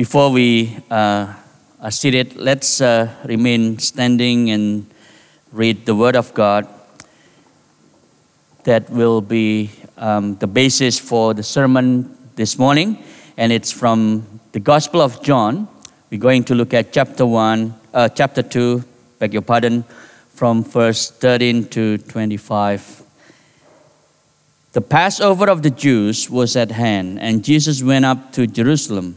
Before we uh, are seated, let's uh, remain standing and read the Word of God. That will be um, the basis for the sermon this morning, and it's from the Gospel of John. We're going to look at chapter 1, uh, chapter 2, beg your pardon, from verse 13 to 25. The Passover of the Jews was at hand, and Jesus went up to Jerusalem.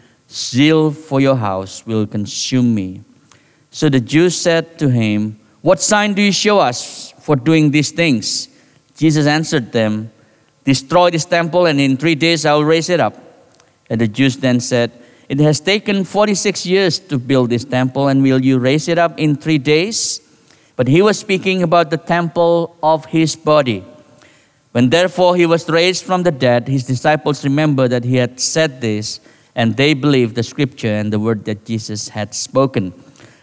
Zeal for your house will consume me. So the Jews said to him, What sign do you show us for doing these things? Jesus answered them, Destroy this temple, and in three days I will raise it up. And the Jews then said, It has taken 46 years to build this temple, and will you raise it up in three days? But he was speaking about the temple of his body. When therefore he was raised from the dead, his disciples remembered that he had said this and they believed the scripture and the word that Jesus had spoken.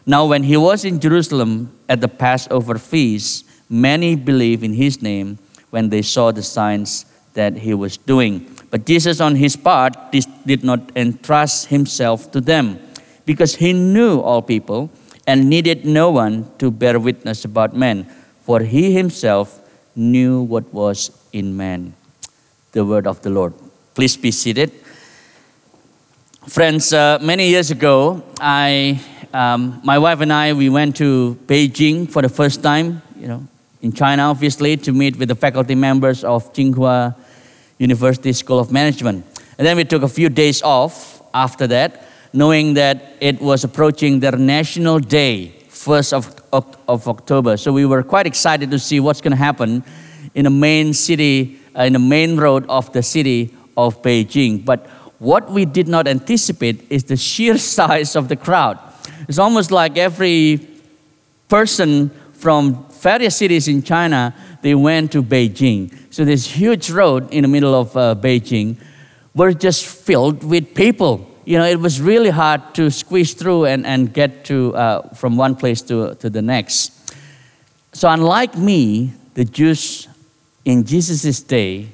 Now, when he was in Jerusalem at the Passover feast, many believed in his name when they saw the signs that he was doing. But Jesus, on his part, did not entrust himself to them because he knew all people and needed no one to bear witness about men, for he himself knew what was in man. The word of the Lord. Please be seated. Friends, uh, many years ago, I, um, my wife and I, we went to Beijing for the first time, you know, in China, obviously, to meet with the faculty members of Tsinghua University School of Management. And then we took a few days off after that, knowing that it was approaching their National Day, 1st of, of October. So we were quite excited to see what's going to happen in the main city, uh, in the main road of the city of Beijing. But what we did not anticipate is the sheer size of the crowd. It's almost like every person from various cities in China, they went to Beijing. So this huge road in the middle of uh, Beijing were just filled with people. You know, it was really hard to squeeze through and, and get to, uh, from one place to, to the next. So unlike me, the Jews in Jesus' day,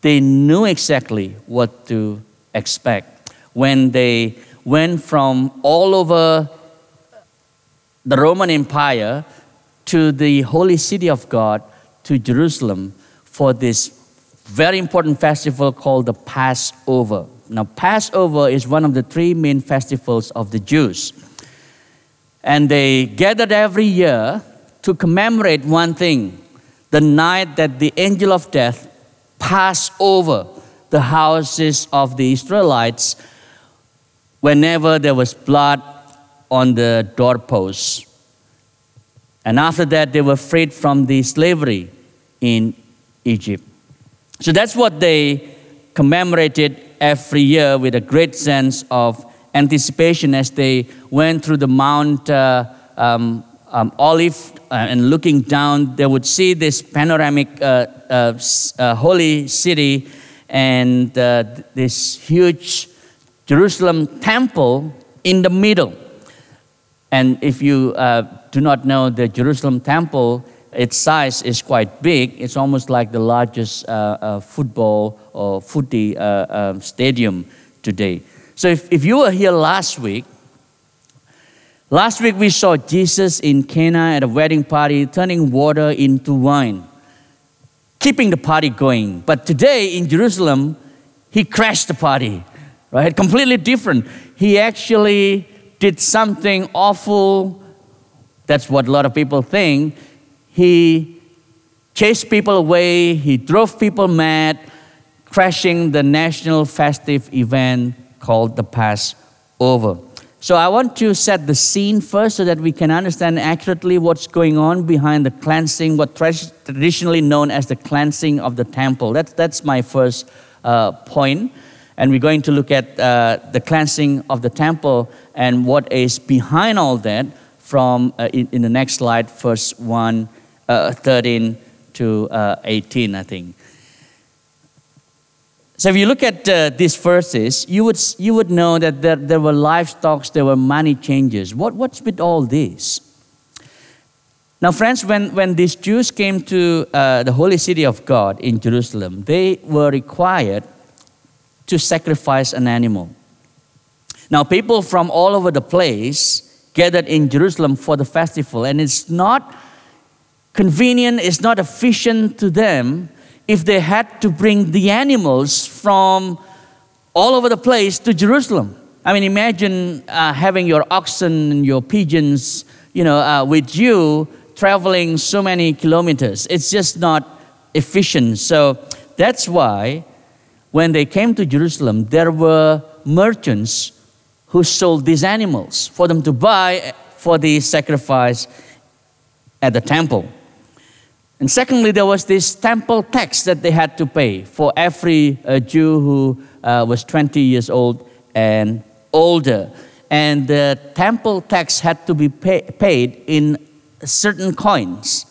they knew exactly what to expect when they went from all over the Roman Empire to the holy city of God, to Jerusalem, for this very important festival called the Passover. Now, Passover is one of the three main festivals of the Jews. And they gathered every year to commemorate one thing the night that the angel of death passed over the houses of the Israelites whenever there was blood on the doorposts. And after that, they were freed from the slavery in Egypt. So that's what they commemorated every year with a great sense of anticipation as they went through the Mount uh, um, um, Olive uh, and looking down, they would see this panoramic uh, uh, uh holy city and uh, this huge Jerusalem temple in the middle. And if you uh, do not know the Jerusalem temple, its size is quite big. It's almost like the largest uh, uh, football or footy uh, um, stadium today. So if, if you were here last week, last week we saw Jesus in Cana at a wedding party turning water into wine keeping the party going. But today in Jerusalem, he crashed the party, right? Completely different. He actually did something awful. That's what a lot of people think. He chased people away, he drove people mad, crashing the national festive event called the Passover. So I want to set the scene first so that we can understand accurately what's going on behind the cleansing, what traditionally known as the cleansing of the temple. That's, that's my first uh, point. And we're going to look at uh, the cleansing of the temple and what is behind all that from uh, in, in, the next slide, verse 1, uh, 13 to uh, 18, I think. So if you look at uh, these verses, you would, you would know that there, there were livestock, there were money changes. What, what's with all this? Now, friends, when, when these Jews came to uh, the holy city of God in Jerusalem, they were required to sacrifice an animal. Now, people from all over the place gathered in Jerusalem for the festival, and it's not convenient, it's not efficient to them if they had to bring the animals from all over the place to Jerusalem. I mean, imagine uh, having your oxen and your pigeons, you know, uh, with you traveling so many kilometers. It's just not efficient. So that's why when they came to Jerusalem, there were merchants who sold these animals for them to buy for the sacrifice at the temple. And secondly, there was this temple tax that they had to pay for every uh, Jew who uh, was 20 years old and older. And the temple tax had to be pay, paid in certain coins,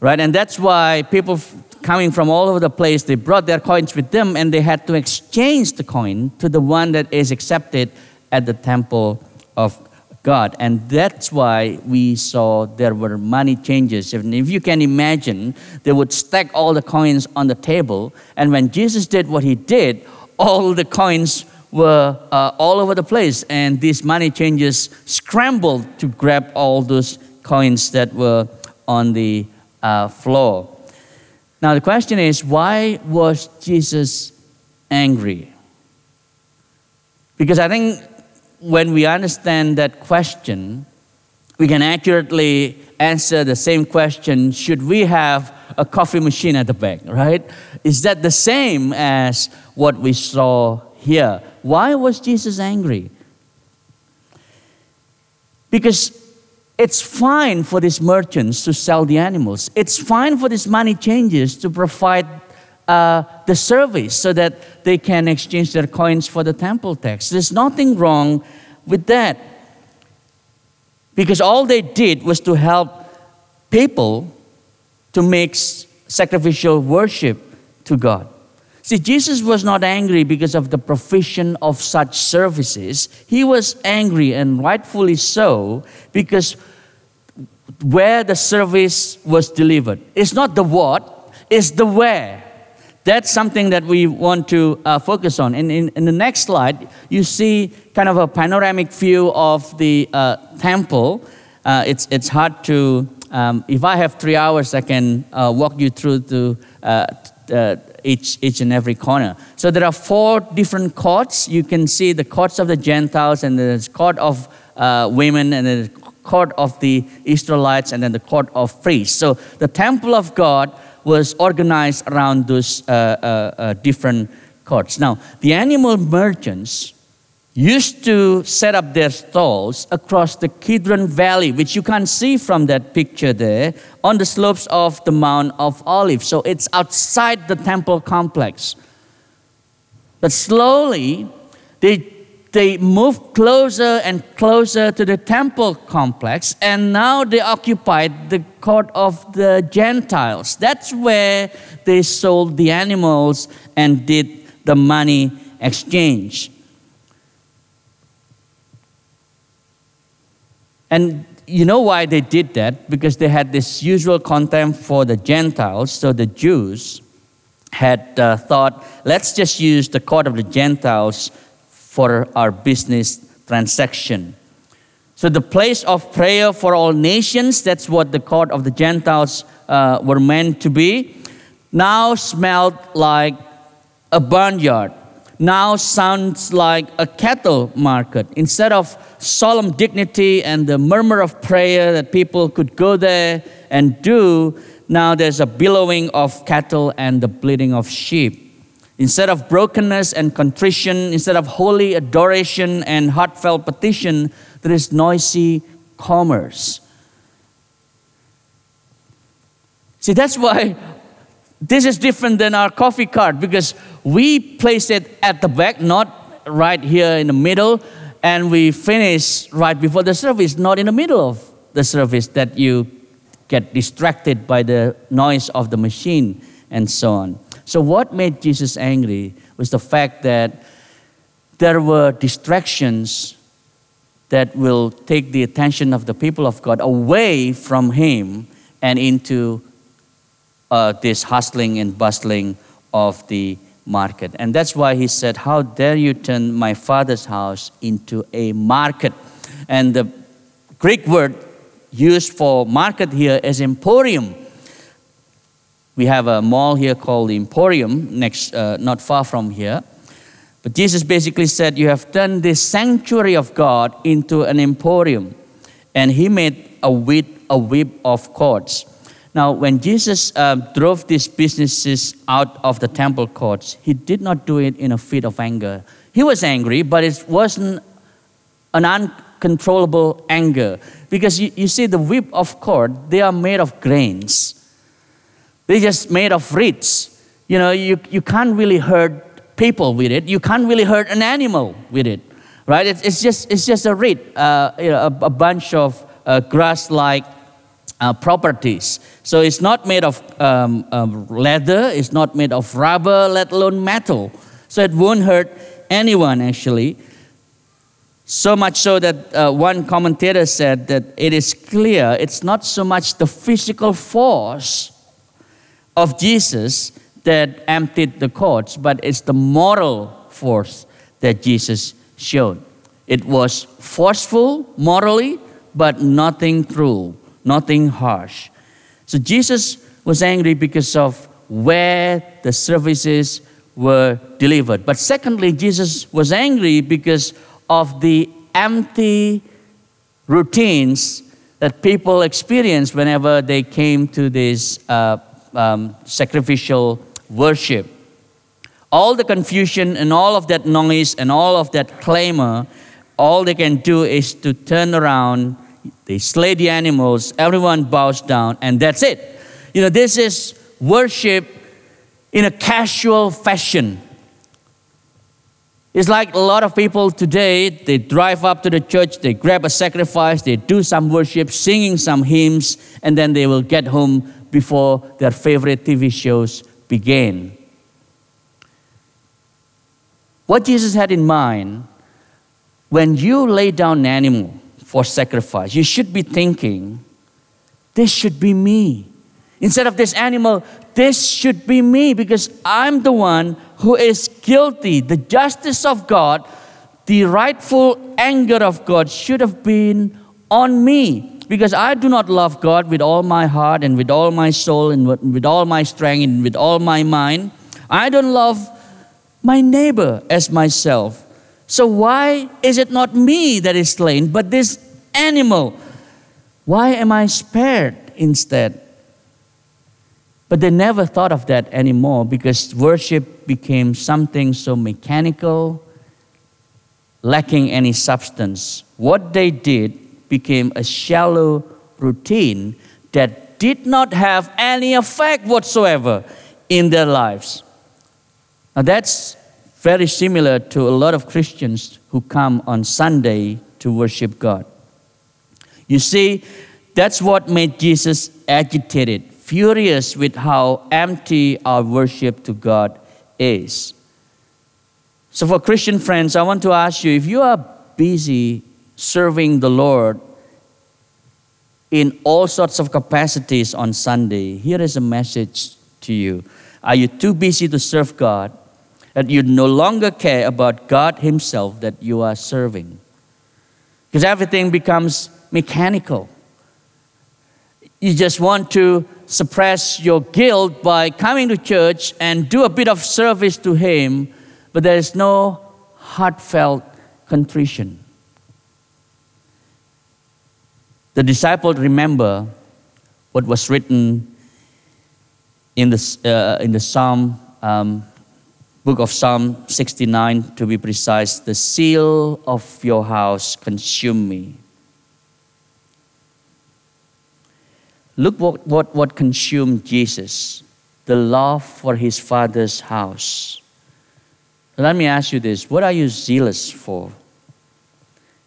right? And that's why people coming from all over the place, they brought their coins with them and they had to exchange the coin to the one that is accepted at the temple of God. And that's why we saw there were money changes. If, if you can imagine, they would stack all the coins on the table. And when Jesus did what he did, all the coins were uh, all over the place. And these money changers scrambled to grab all those coins that were on the uh, floor. Now, the question is why was Jesus angry? Because I think when we understand that question, we can accurately answer the same question should we have a coffee machine at the back, right? Is that the same as what we saw here? Why was Jesus angry? Because it's fine for these merchants to sell the animals. It's fine for these money changers to provide uh, the service so that they can exchange their coins for the temple tax. There's nothing wrong with that. Because all they did was to help people to make sacrificial worship to God. See, Jesus was not angry because of the provision of such services. He was angry, and rightfully so, because where the service was delivered. It's not the what, it's the where. That's something that we want to uh, focus on. And in, in, the next slide, you see kind of a panoramic view of the uh, temple. Uh, it's, it's hard to, um, if I have three hours, I can uh, walk you through to uh, uh, each, each and every corner. So there are four different courts. You can see the courts of the Gentiles, and the court of women, and the court of the Israelites, and then the court of priests. So the temple of God was organized around those uh, uh, uh, different courts. Now, the animal merchants used to set up their stalls across the Kidron Valley, which you can see from that picture there, on the slopes of the Mount of Olives. So it's outside the temple complex. But slowly, they they moved closer and closer to the temple complex, and now they occupied the court of the Gentiles. That's where they sold the animals and did the money exchange. And you know why they did that? Because they had this usual contempt for the Gentiles, so the Jews had uh, thought, let's just use the court of the Gentiles for our business transaction. So, the place of prayer for all nations, that's what the court of the Gentiles uh, were meant to be, now smelled like a barnyard. Now sounds like a cattle market. Instead of solemn dignity and the murmur of prayer that people could go there and do, now there's a billowing of cattle and the bleating of sheep. Instead of brokenness and contrition, instead of holy adoration and heartfelt petition, there is noisy commerce. See, that's why this is different than our coffee cart because we place it at the back, not right here in the middle, and we finish right before the service, not in the middle of the service that you get distracted by the noise of the machine and so on. So, what made Jesus angry was the fact that there were distractions that will take the attention of the people of God away from Him and into uh, this hustling and bustling of the market. And that's why He said, How dare you turn my father's house into a market? And the Greek word used for market here is emporium. We have a mall here called the Emporium, next, uh, not far from here. But Jesus basically said, You have turned this sanctuary of God into an emporium. And he made a whip, a whip of cords. Now, when Jesus um, drove these businesses out of the temple courts, he did not do it in a fit of anger. He was angry, but it wasn't an uncontrollable anger. Because you, you see, the whip of cord, they are made of grains. They're just made of reeds. You know, you, you can't really hurt people with it. You can't really hurt an animal with it, right? It's, it's, just, it's just a reed, uh, you know, a, a, bunch of uh, grass-like uh, properties. So it's not made of um, um, leather, it's not made of rubber, let alone metal. So it won't hurt anyone actually. So much so that uh, one commentator said that it is clear it's not so much the physical force of Jesus that emptied the courts, but it's the moral force that Jesus showed. It was forceful morally, but nothing cruel, nothing harsh. So Jesus was angry because of where the services were delivered. But secondly, Jesus was angry because of the empty routines that people experienced whenever they came to this uh, um, sacrificial worship. All the confusion and all of that noise and all of that clamor, all they can do is to turn around, they slay the animals, everyone bows down, and that's it. You know, this is worship in a casual fashion. It's like a lot of people today, they drive up to the church, they grab a sacrifice, they do some worship, singing some hymns, and then they will get home before their favorite TV shows begin. What Jesus had in mind, when you lay down an animal for sacrifice, you should be thinking, this should be me. Instead of this animal, this should be me because I'm the one who is guilty. The justice of God, the rightful anger of God should have been on me because I do not love God with all my heart and with all my soul and with all my strength and with all my mind. I don't love my neighbor as myself. So why is it not me that is slain, but this animal? Why am I spared instead? But they never thought of that anymore because worship became something so mechanical, lacking any substance. What they did became a shallow routine that did not have any effect whatsoever in their lives. Now, that's very similar to a lot of Christians who come on Sunday to worship God. You see, that's what made Jesus agitated furious with how empty our worship to God is. So, for Christian friends, I want to ask you if you are busy serving the Lord in all sorts of capacities on Sunday, here is a message to you. Are you too busy to serve God that you no longer care about God Himself that you are serving? Because everything becomes mechanical. You just want to suppress your guilt by coming to church and do a bit of service to Him, but there is no heartfelt contrition. The disciples remember what was written in the, uh, in the Psalm, um, book of Psalm 69 to be precise. The seal of your house consume me. Look what, what, what consumed Jesus the love for his father's house. Let me ask you this what are you zealous for?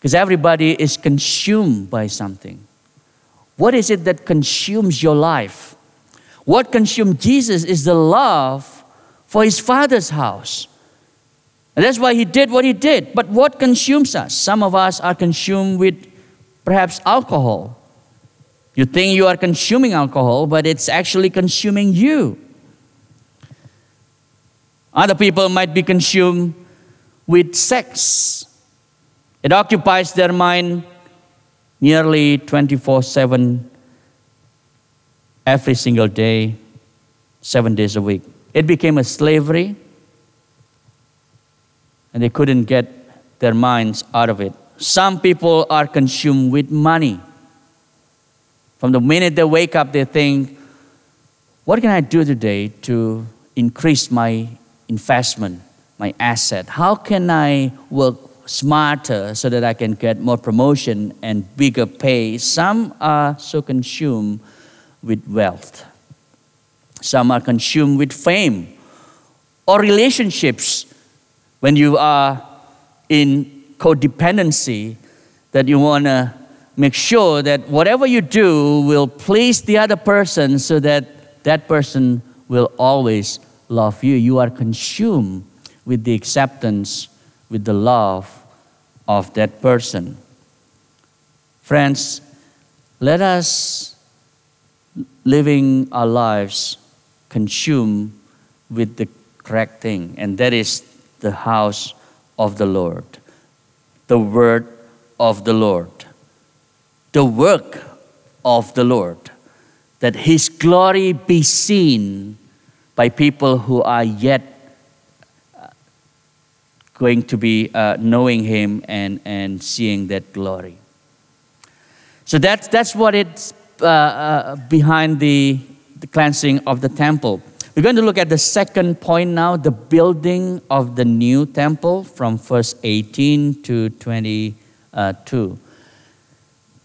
Because everybody is consumed by something. What is it that consumes your life? What consumed Jesus is the love for his father's house. And that's why he did what he did. But what consumes us? Some of us are consumed with perhaps alcohol. You think you are consuming alcohol, but it's actually consuming you. Other people might be consumed with sex. It occupies their mind nearly 24 7 every single day, seven days a week. It became a slavery, and they couldn't get their minds out of it. Some people are consumed with money. From the minute they wake up, they think, What can I do today to increase my investment, my asset? How can I work smarter so that I can get more promotion and bigger pay? Some are so consumed with wealth, some are consumed with fame or relationships. When you are in codependency, that you want to make sure that whatever you do will please the other person so that that person will always love you. You are consumed with the acceptance, with the love of that person. Friends, let us living our lives consumed with the correct thing, and that is the house of the Lord, the word of the Lord the work of the Lord, that His glory be seen by people who are yet going to be uh, knowing Him and, and seeing that glory. So that's, that's what it's uh, uh, behind the, the cleansing of the temple. We're going to look at the second point now the building of the new temple from verse 18 to 22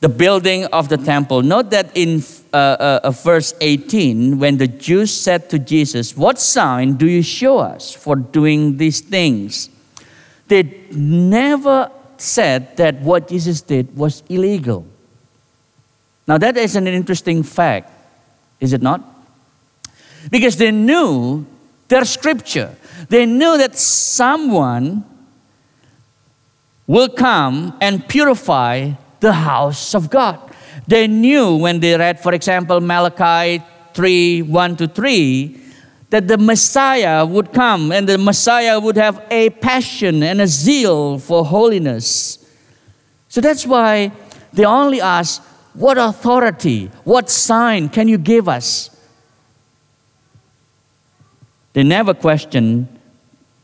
the building of the temple. Note that in uh, uh, uh, verse 18, when the Jews said to Jesus, What sign do you show us for doing these things? They never said that what Jesus did was illegal. Now, that is an interesting fact, is it not? Because they knew their scripture. They knew that someone will come and purify the house of God. They knew when they read, for example, Malachi 3 1 to 3, that the Messiah would come and the Messiah would have a passion and a zeal for holiness. So that's why they only ask, What authority, what sign can you give us? They never question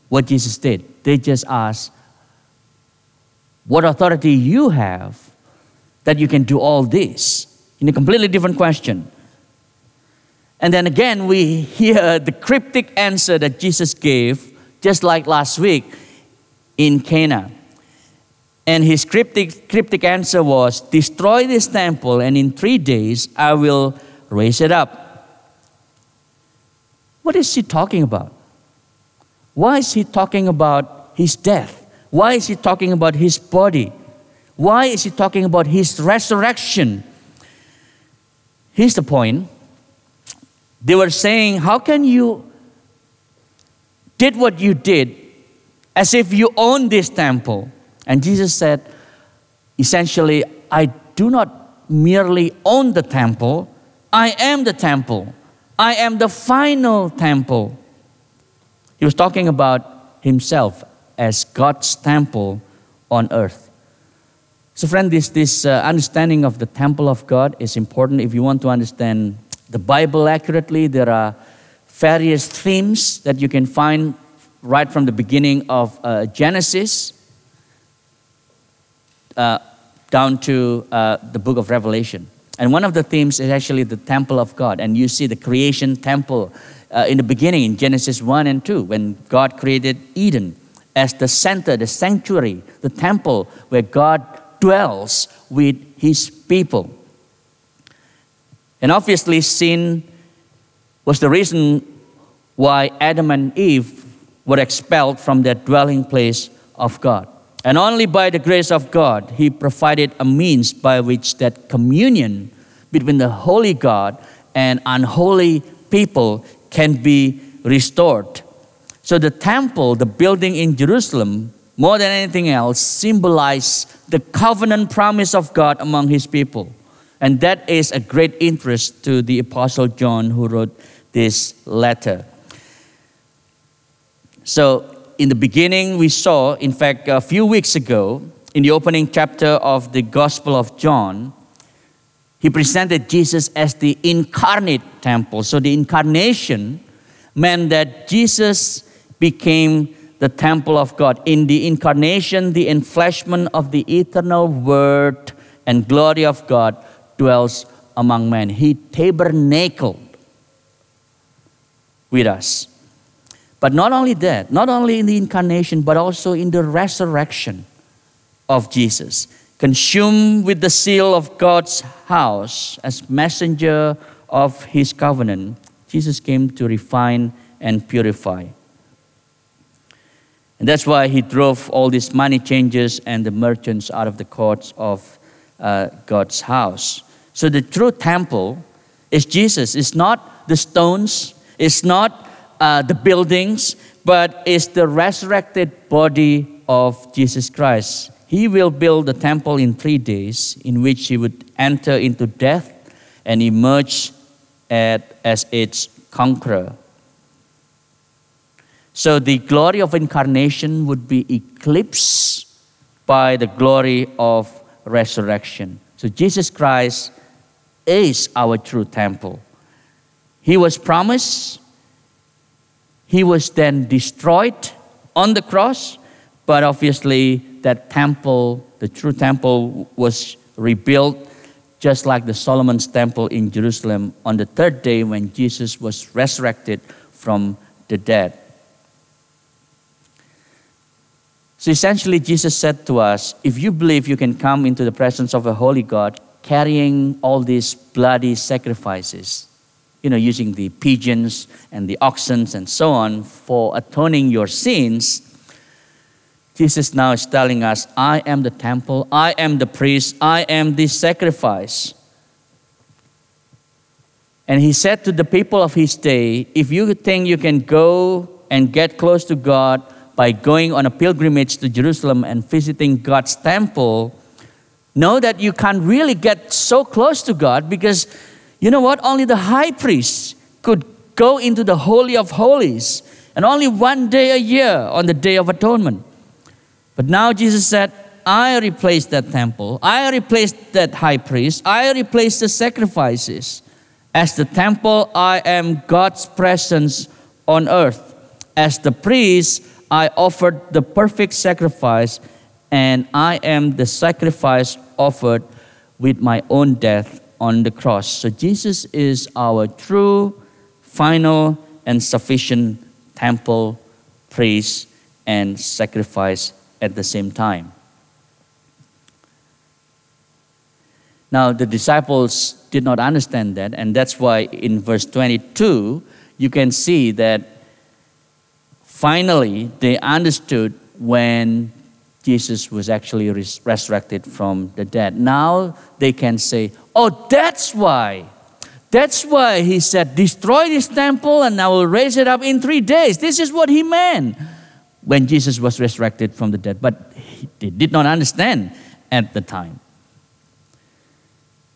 what Jesus did. They just ask, What authority you have that you can do all this? In a completely different question. And then again, we hear the cryptic answer that Jesus gave, just like last week in Cana. And his cryptic, cryptic answer was Destroy this temple, and in three days I will raise it up. What is he talking about? Why is he talking about his death? Why is he talking about his body? Why is he talking about his resurrection? Here's the point. They were saying, How can you did what you did as if you own this temple? And Jesus said, essentially, I do not merely own the temple, I am the temple. I am the final temple. He was talking about himself as God's temple on earth. So, friend, this, this uh, understanding of the temple of God is important if you want to understand the Bible accurately. There are various themes that you can find right from the beginning of uh, Genesis uh, down to uh, the book of Revelation. And one of the themes is actually the temple of God. And you see the creation temple uh, in the beginning in Genesis 1 and 2 when God created Eden as the center, the sanctuary, the temple where God dwells with his people. And obviously, sin was the reason why Adam and Eve were expelled from their dwelling place of God. And only by the grace of God, He provided a means by which that communion between the holy God and unholy people can be restored. So the temple, the building in Jerusalem, more than anything else, symbolized the covenant promise of God among His people. And that is a great interest to the Apostle John who wrote this letter. So, in the beginning, we saw, in fact, a few weeks ago, in the opening chapter of the Gospel of John, he presented Jesus as the incarnate temple. So, the incarnation meant that Jesus became the temple of God. In the incarnation, the enfleshment of the eternal Word and glory of God dwells among men. He tabernacled with us. But not only that, not only in the incarnation, but also in the resurrection of Jesus. Consumed with the seal of God's house as messenger of his covenant, Jesus came to refine and purify. And that's why he drove all these money changers and the merchants out of the courts of uh, God's house. So the true temple is Jesus. It's not the stones, it's not uh, the buildings, but it's the resurrected body of Jesus Christ. He will build the temple in three days, in which he would enter into death and emerge at, as its conqueror. So the glory of incarnation would be eclipsed by the glory of resurrection. So Jesus Christ is our true temple. He was promised he was then destroyed on the cross, but obviously, that temple, the true temple, was rebuilt just like the Solomon's temple in Jerusalem on the third day when Jesus was resurrected from the dead. So essentially, Jesus said to us if you believe you can come into the presence of a holy God carrying all these bloody sacrifices, you know, using the pigeons and the oxen and so on for atoning your sins, Jesus now is telling us, I am the temple, I am the priest, I am the sacrifice. And he said to the people of his day, if you think you can go and get close to God by going on a pilgrimage to Jerusalem and visiting God's temple, know that you can't really get so close to God because you know what? Only the high priest could go into the Holy of Holies, and only one day a year on the Day of Atonement. But now Jesus said, I replaced that temple, I replaced that high priest, I replaced the sacrifices. As the temple, I am God's presence on earth. As the priest, I offered the perfect sacrifice, and I am the sacrifice offered with my own death on the cross. So Jesus is our true, final, and sufficient temple, praise, and sacrifice at the same time. Now, the disciples did not understand that, and that's why in verse 22, you can see that finally they understood when Jesus was actually res- resurrected from the dead. Now they can say, Oh, that's why. That's why he said, Destroy this temple and I will raise it up in three days. This is what he meant when Jesus was resurrected from the dead. But they did not understand at the time.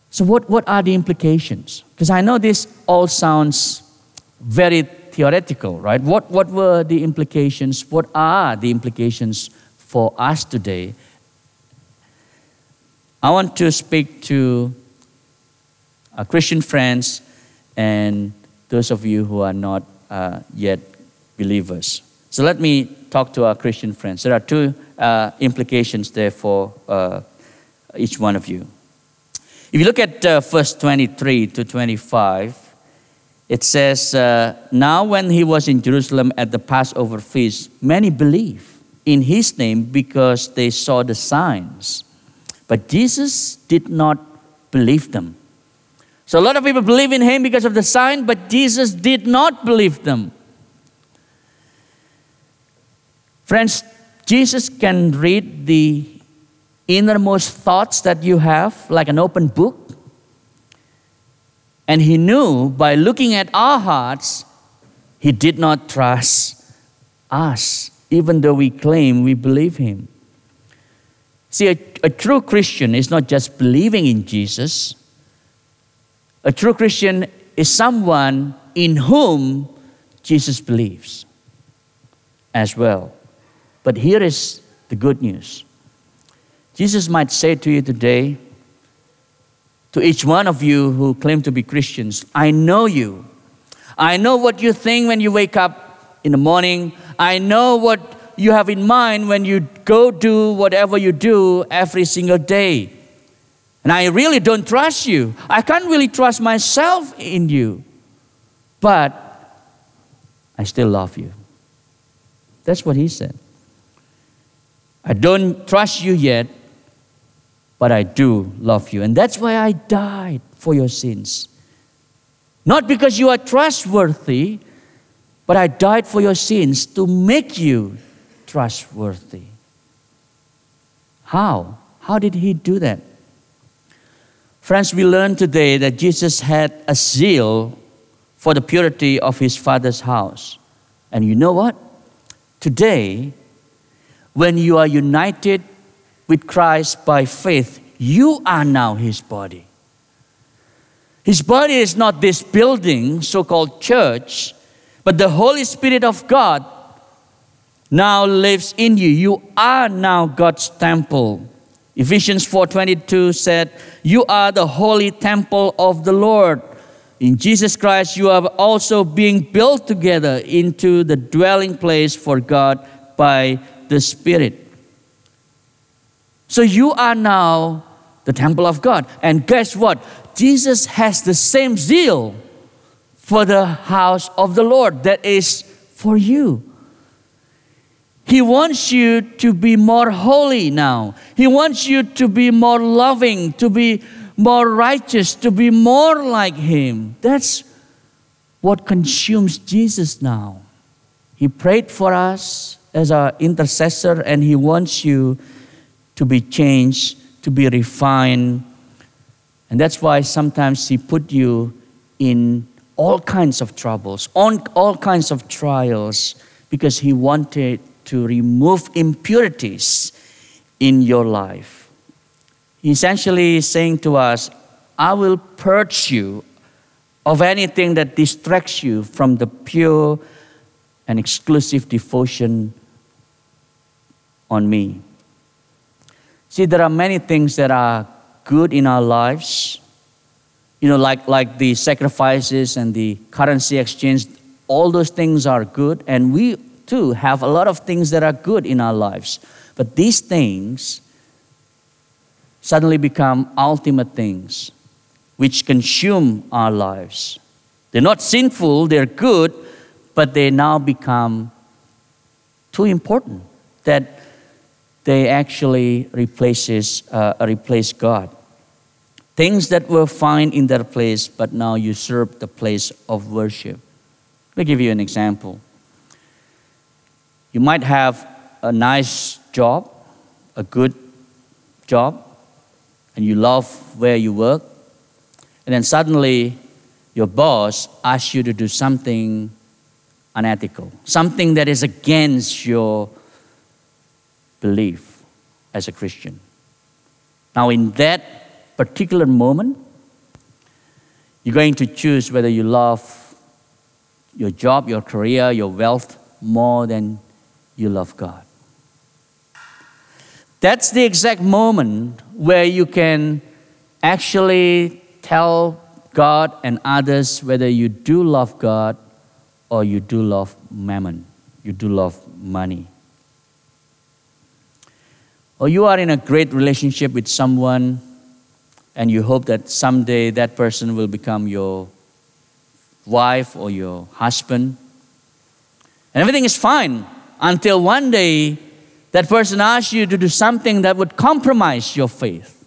So, what, what are the implications? Because I know this all sounds very theoretical, right? What, what were the implications? What are the implications for us today, I want to speak to our Christian friends and those of you who are not uh, yet believers. So let me talk to our Christian friends. There are two uh, implications there for uh, each one of you. If you look at uh, verse 23 to 25, it says, uh, Now when he was in Jerusalem at the Passover feast, many believed in his name because they saw the signs. But Jesus did not believe them. So a lot of people believe in him because of the sign, but Jesus did not believe them. Friends, Jesus can read the innermost thoughts that you have like an open book. And he knew by looking at our hearts, he did not trust us, even though we claim we believe him. See, a, a true Christian is not just believing in Jesus, a true Christian is someone in whom Jesus believes as well. But here is the good news Jesus might say to you today, to each one of you who claim to be Christians, I know you. I know what you think when you wake up in the morning. I know what you have in mind when you go do whatever you do every single day. And I really don't trust you. I can't really trust myself in you. But I still love you. That's what he said. I don't trust you yet, but I do love you. And that's why I died for your sins. Not because you are trustworthy, but I died for your sins to make you trustworthy. How? How did he do that? Friends, we learned today that Jesus had a zeal for the purity of his Father's house. And you know what? Today, when you are united with Christ by faith, you are now his body. His body is not this building, so called church, but the Holy Spirit of God now lives in you. You are now God's temple. Ephesians 4:22 said, "You are the holy temple of the Lord." In Jesus Christ, you are also being built together into the dwelling place for God by the Spirit. So you are now the temple of God. And guess what? Jesus has the same zeal for the house of the Lord that is for you. He wants you to be more holy now. He wants you to be more loving, to be more righteous, to be more like Him. That's what consumes Jesus now. He prayed for us as our intercessor, and He wants you to be changed, to be refined. And that's why sometimes He put you in all kinds of troubles, on all kinds of trials, because He wanted to remove impurities in your life. He essentially saying to us, I will purge you of anything that distracts you from the pure and exclusive devotion on me. See, there are many things that are good in our lives, you know, like, like the sacrifices and the currency exchange, all those things are good, and we too have a lot of things that are good in our lives. But these things suddenly become ultimate things which consume our lives. They're not sinful, they're good, but they now become too important that they actually replaces, uh, replace God. Things that were fine in their place, but now usurp the place of worship. Let me give you an example. You might have a nice job, a good job, and you love where you work, and then suddenly your boss asks you to do something unethical, something that is against your belief as a Christian. Now, in that particular moment, you're going to choose whether you love your job, your career, your wealth more than you love God. That's the exact moment where you can actually tell God and others whether you do love God or you do love mammon, you do love money. Or you are in a great relationship with someone and you hope that someday that person will become your wife or your husband. And everything is fine until one day that person asks you to do something that would compromise your faith.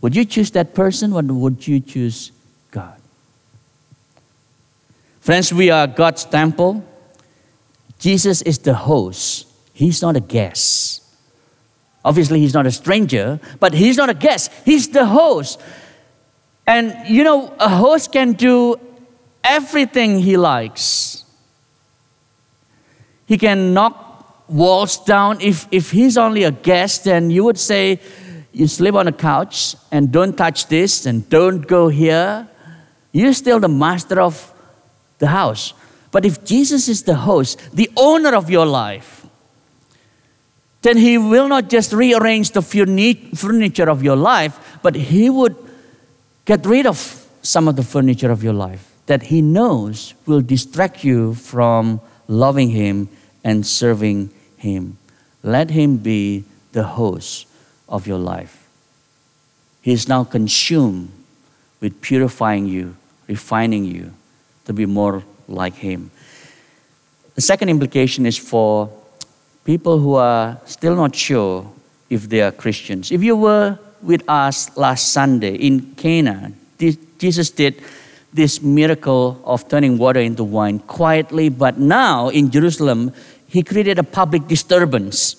Would you choose that person or would you choose God? Friends, we are God's temple. Jesus is the host. He's not a guest. Obviously, he's not a stranger, but he's not a guest. He's the host. And you know, a host can do everything he likes. He can knock walls down. If, if he's only a guest, then you would say, You sleep on a couch and don't touch this and don't go here. You're still the master of the house. But if Jesus is the host, the owner of your life, then he will not just rearrange the furniture of your life, but he would get rid of some of the furniture of your life that he knows will distract you from loving him and serving him. Let him be the host of your life. He is now consumed with purifying you, refining you to be more like him. The second implication is for people who are still not sure if they are Christians. If you were with us last Sunday in Cana, Jesus did this miracle of turning water into wine quietly, but now in Jerusalem, he created a public disturbance.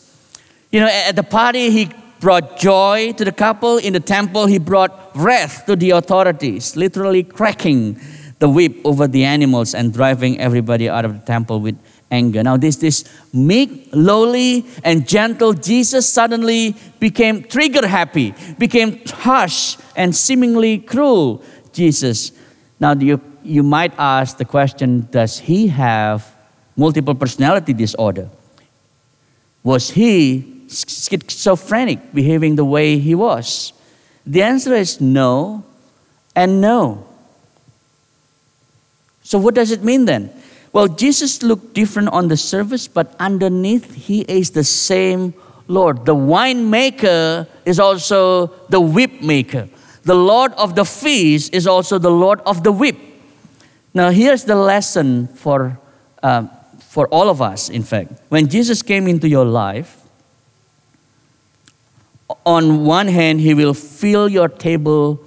You know, at the party, he brought joy to the couple. In the temple, he brought wrath to the authorities, literally cracking the whip over the animals and driving everybody out of the temple with anger. Now, this, this meek, lowly, and gentle Jesus suddenly became trigger happy, became harsh and seemingly cruel Jesus. Now, you, you might ask the question Does he have multiple personality disorder? Was he schizophrenic, behaving the way he was? The answer is no and no. So, what does it mean then? Well, Jesus looked different on the surface, but underneath, he is the same Lord. The winemaker is also the whip maker. The Lord of the feast is also the Lord of the whip. Now, here's the lesson for, uh, for all of us, in fact. When Jesus came into your life, on one hand, he will fill your table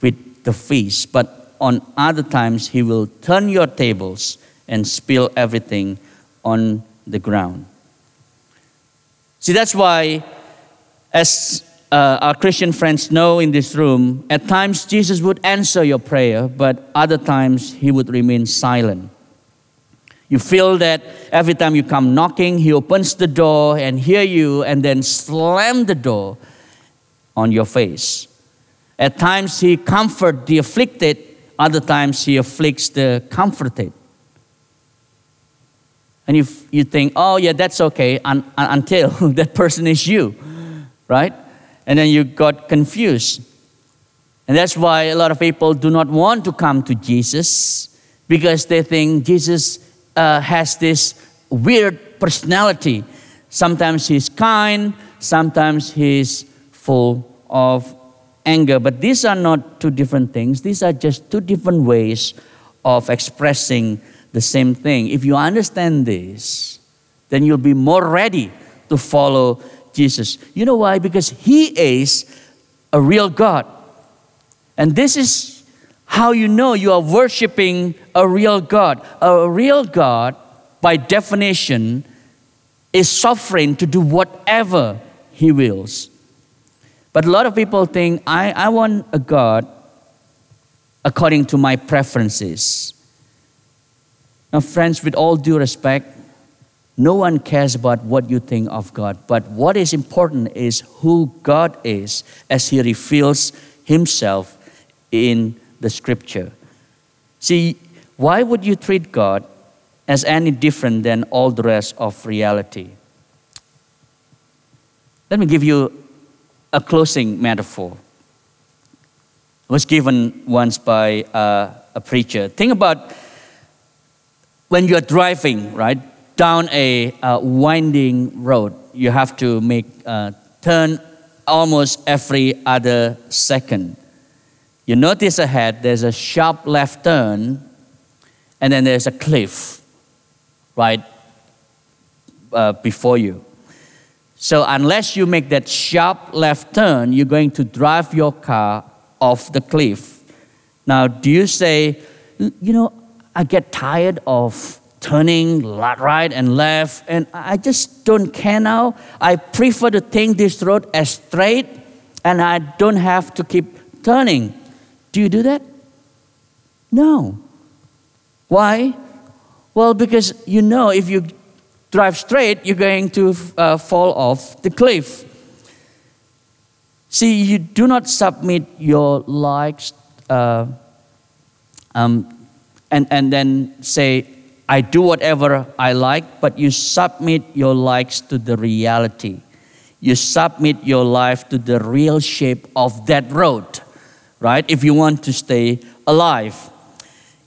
with the feast, but on other times, he will turn your tables and spill everything on the ground. See, that's why, as uh, our Christian friends know in this room, at times Jesus would answer your prayer, but other times he would remain silent. You feel that every time you come knocking, he opens the door and hear you and then slam the door on your face. At times he comforts the afflicted, other times he afflicts the comforted. And you, you think, oh, yeah, that's okay un, un, until that person is you, right? And then you got confused. And that's why a lot of people do not want to come to Jesus because they think Jesus uh, has this weird personality. Sometimes he's kind, sometimes he's full of anger. But these are not two different things, these are just two different ways of expressing the same thing. If you understand this, then you'll be more ready to follow Jesus. You know why? Because He is a real God. And this is how you know you are worshiping a real God. A real God, by definition, is sovereign to do whatever He wills. But a lot of people think, I, I want a God according to my preferences. Now, friends, with all due respect, no one cares about what you think of God, but what is important is who God is as He reveals Himself in the Scripture. See, why would you treat God as any different than all the rest of reality? Let me give you a closing metaphor. It was given once by uh, a preacher. Think about when you're driving, right, down a uh, winding road, you have to make a uh, turn almost every other second. You notice ahead there's a sharp left turn, and then there's a cliff right uh, before you. So, unless you make that sharp left turn, you're going to drive your car off the cliff. Now, do you say, you know, I get tired of turning right and left, and I just don't care now. I prefer to think this road as straight, and I don't have to keep turning. Do you do that? No. Why? Well, because you know if you drive straight, you're going to uh, fall off the cliff. See, you do not submit your likes uh, um, and, and then say, I do whatever I like, but you submit your likes to the reality. You submit your life to the real shape of that road, right? If you want to stay alive,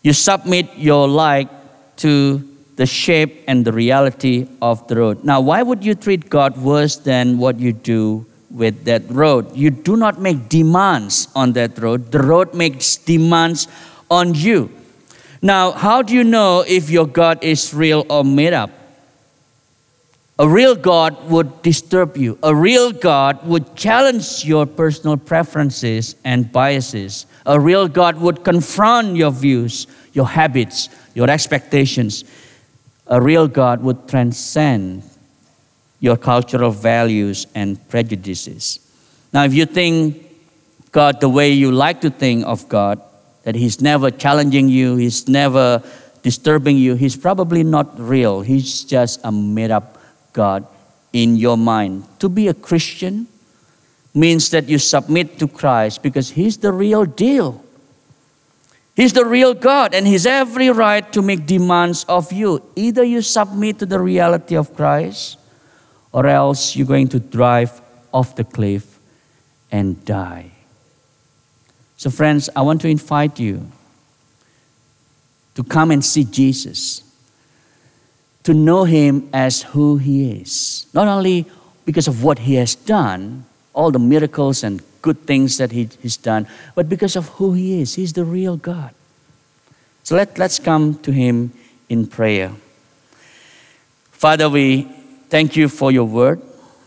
you submit your like to the shape and the reality of the road. Now, why would you treat God worse than what you do with that road? You do not make demands on that road, the road makes demands on you. Now, how do you know if your God is real or made up? A real God would disturb you. A real God would challenge your personal preferences and biases. A real God would confront your views, your habits, your expectations. A real God would transcend your cultural values and prejudices. Now, if you think God the way you like to think of God, that He's never challenging you, He's never disturbing you, He's probably not real. He's just a made up God in your mind. To be a Christian means that you submit to Christ because He's the real deal. He's the real God, and He's every right to make demands of you. Either you submit to the reality of Christ, or else you're going to drive off the cliff and die. So, friends, I want to invite you to come and see Jesus, to know Him as who He is. Not only because of what He has done, all the miracles and good things that he, He's done, but because of who He is. He's the real God. So let, let's come to Him in prayer. Father, we thank you for your word.